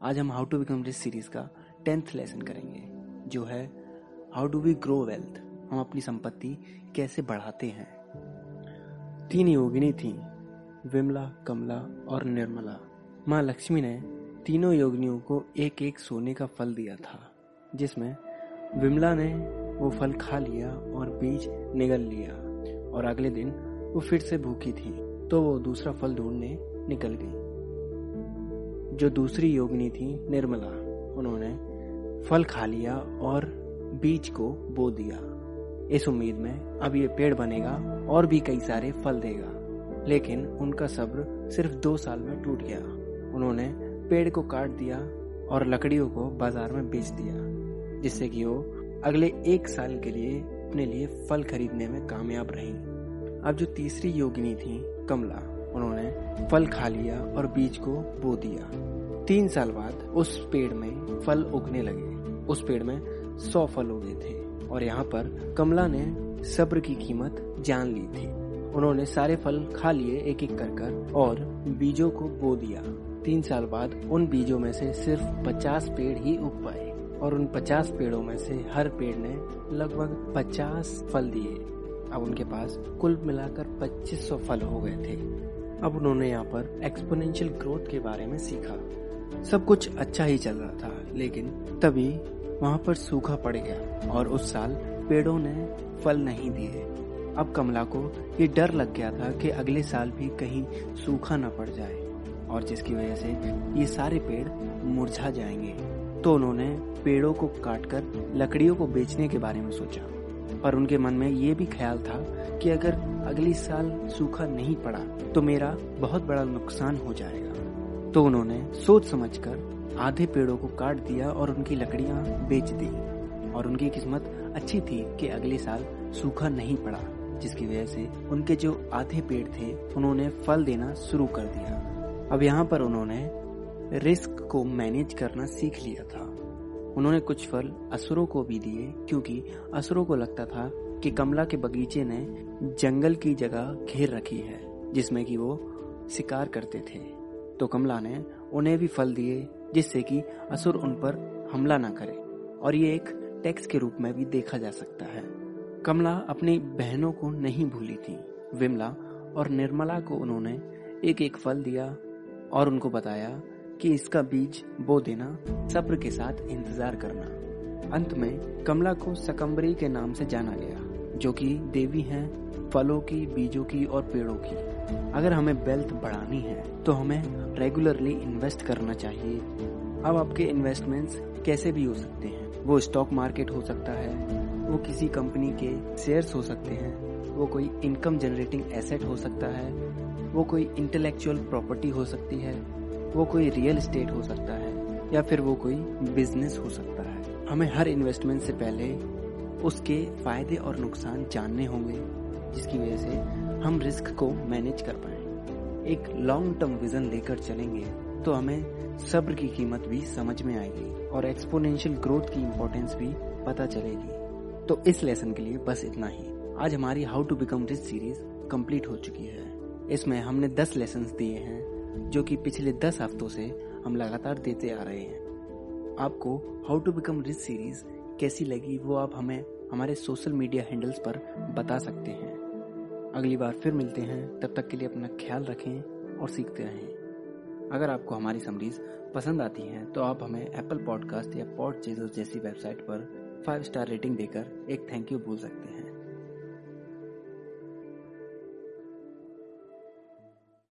आज हम how to become rich series का टेंथ लेसन करेंगे, जो है how do we grow wealth हम अपनी संपत्ति कैसे बढ़ाते हैं? तीन योगिनी थी, विमला, कमला और निर्मला। माँ लक्ष्मी ने तीनों योगिनियों को एक एक सोने का फल दिया था, जिसमें विमला ने वो फल खा लिया और बीज निगल लिया, और अगले दिन वो फिर से भूखी थी तो वो दूसरा फल ढूँढने निकल गई। जो दूसरी योगिनी थी, निर्मला, उन्होंने फल खा लिया और बीज को बो दिया। इस उम्मीद में अब ये पेड़ बनेगा और भी कई सारे फल देगा। लेकिन उनका सब्र सिर्फ़ दो साल में टूट गया। उन्होंने पेड़ को काट दिया और लकड़ियों को बाज़ार में बेच दिया, जिससे कि वो अगले एक साल के लिए अपने लिए फल खरीदने में कामयाब रही। अब जो तीसरी योगिनी थी, कमला उन्होंने फल खा लिया और बीज को बो दिया। तीन साल बाद उस पेड़ में फल उगने लगे। उस पेड़ में सौ फल उगे थे और यहाँ पर कमला ने सब्र की कीमत जान ली थी। उन्होंने सारे फल खा लिए एक एक कर कर और बीजों को बो दिया। तीन साल बाद उन बीजों में से सिर्फ़ पचास पेड़ ही उग पाए और उन पचास पेड़ों में से हर पेड़ ने लगभग पचास फल दिए। अब उनके पास कुल मिलाकर 2500 फल हो गए थे। अब उन्होंने यहाँ पर एक्सपोनेंशियल ग्रोथ के बारे में सीखा। सब कुछ अच्छा ही चल रहा था, लेकिन तभी वहाँ पर सूखा पड़ गया और उस साल पेड़ों ने फल नहीं दिए। अब कमला को ये डर लग गया था कि अगले साल भी कहीं सूखा न पड़ जाए और जिसकी वजह से ये सारे पेड़ मुरझा जाएँगे। तो उन्होंने पेड़ों को काटकर लकड़ियों को बेचने के बारे में सोचा। पर उनके मन में ये भी ख्याल था कि अगर अगली साल सूखा नहीं पड़ा तो मेरा बहुत बड़ा नुकसान हो जाएगा। तो उन्होंने सोच समझकर आधे पेड़ों को काट दिया और उनकी लकड़ियाँ बेच दी। और उनकी किस्मत अच्छी थी कि अगले साल सूखा नहीं पड़ा, जिसकी वजह से उनके जो आधे पेड़ थे, उन्होंने फल देना शुरू कर दिया। अब यहाँ पर उन्होंने रिस्क को मैनेज करना सीख लिया था। उन्होंने कुछ फल असुरों को भी दिए, क्योंकि असुरों को लगता था कि कमला के बगीचे ने जंगल की जगह घेर रखी है, जिसमें कि वो शिकार करते थे। तो कमला ने उन्हें भी फल दिए, जिससे कि असुर उन पर हमला न करे, और ये एक टैक्स के रूप में भी देखा जा सकता है। कमला अपनी बहनों को नहीं भूली थी। विमला और निर्मला को उन्होंने एक एक फल दिया और उनको बताया कि इसका बीज बो देना, सब्र के साथ इंतज़ार करना। अंत में कमला को सकम्बरी के नाम से जाना गया, जो कि देवी हैं, फलों की, बीजों की और पेड़ों की। अगर हमें वेल्थ बढ़ानी है तो हमें रेगुलरली इन्वेस्ट करना चाहिए। अब आपके इन्वेस्टमेंट्स कैसे भी हो सकते हैं। वो स्टॉक मार्केट हो सकता है, वो किसी कंपनी के शेयर्स हो सकते हैं, वो कोई इनकम जनरेटिंग एसेट हो सकता है, वो कोई इंटेलेक्चुअल प्रॉपर्टी हो सकती है। वो कोई रियल एस्टेट हो सकता है, या फिर वो कोई बिज़नेस हो सकता है। हमें हर इन्वेस्टमेंट से पहले उसके फ़ायदे और नुकसान जानने होंगे, जिसकी वजह से हम रिस्क को मैनेज कर पाए। एक लॉन्ग टर्म विजन लेकर चलेंगे तो हमें सब्र की कीमत भी समझ में आएगी और एक्सपोनेंशियल ग्रोथ की इम्पोर्टेंस भी पता चलेगी। तो इस लेसन के लिए बस इतना ही। आज हमारी how to become rich series complete हो चुकी है। इसमें हमने 10 लेसन दिए हैं। जो कि पिछले दस हफ्तों से हम लगातार देते आ रहे हैं। आपको how to become rich series कैसी लगी वो आप हमें हमारे सोशल मीडिया हैंडल्स पर बता सकते हैं। अगली बार फिर मिलते हैं। तब तक के लिए अपना ख्याल रखें और सीखते रहें। अगर आपको हमारी समरीज पसंद आती हैं तो आप हमें एप्पल पॉडकास्ट या पॉड जैसी वेबसाइट पर फाइव स्टार रेटिंग देकर एक थैंक यू बोल सकते हैं।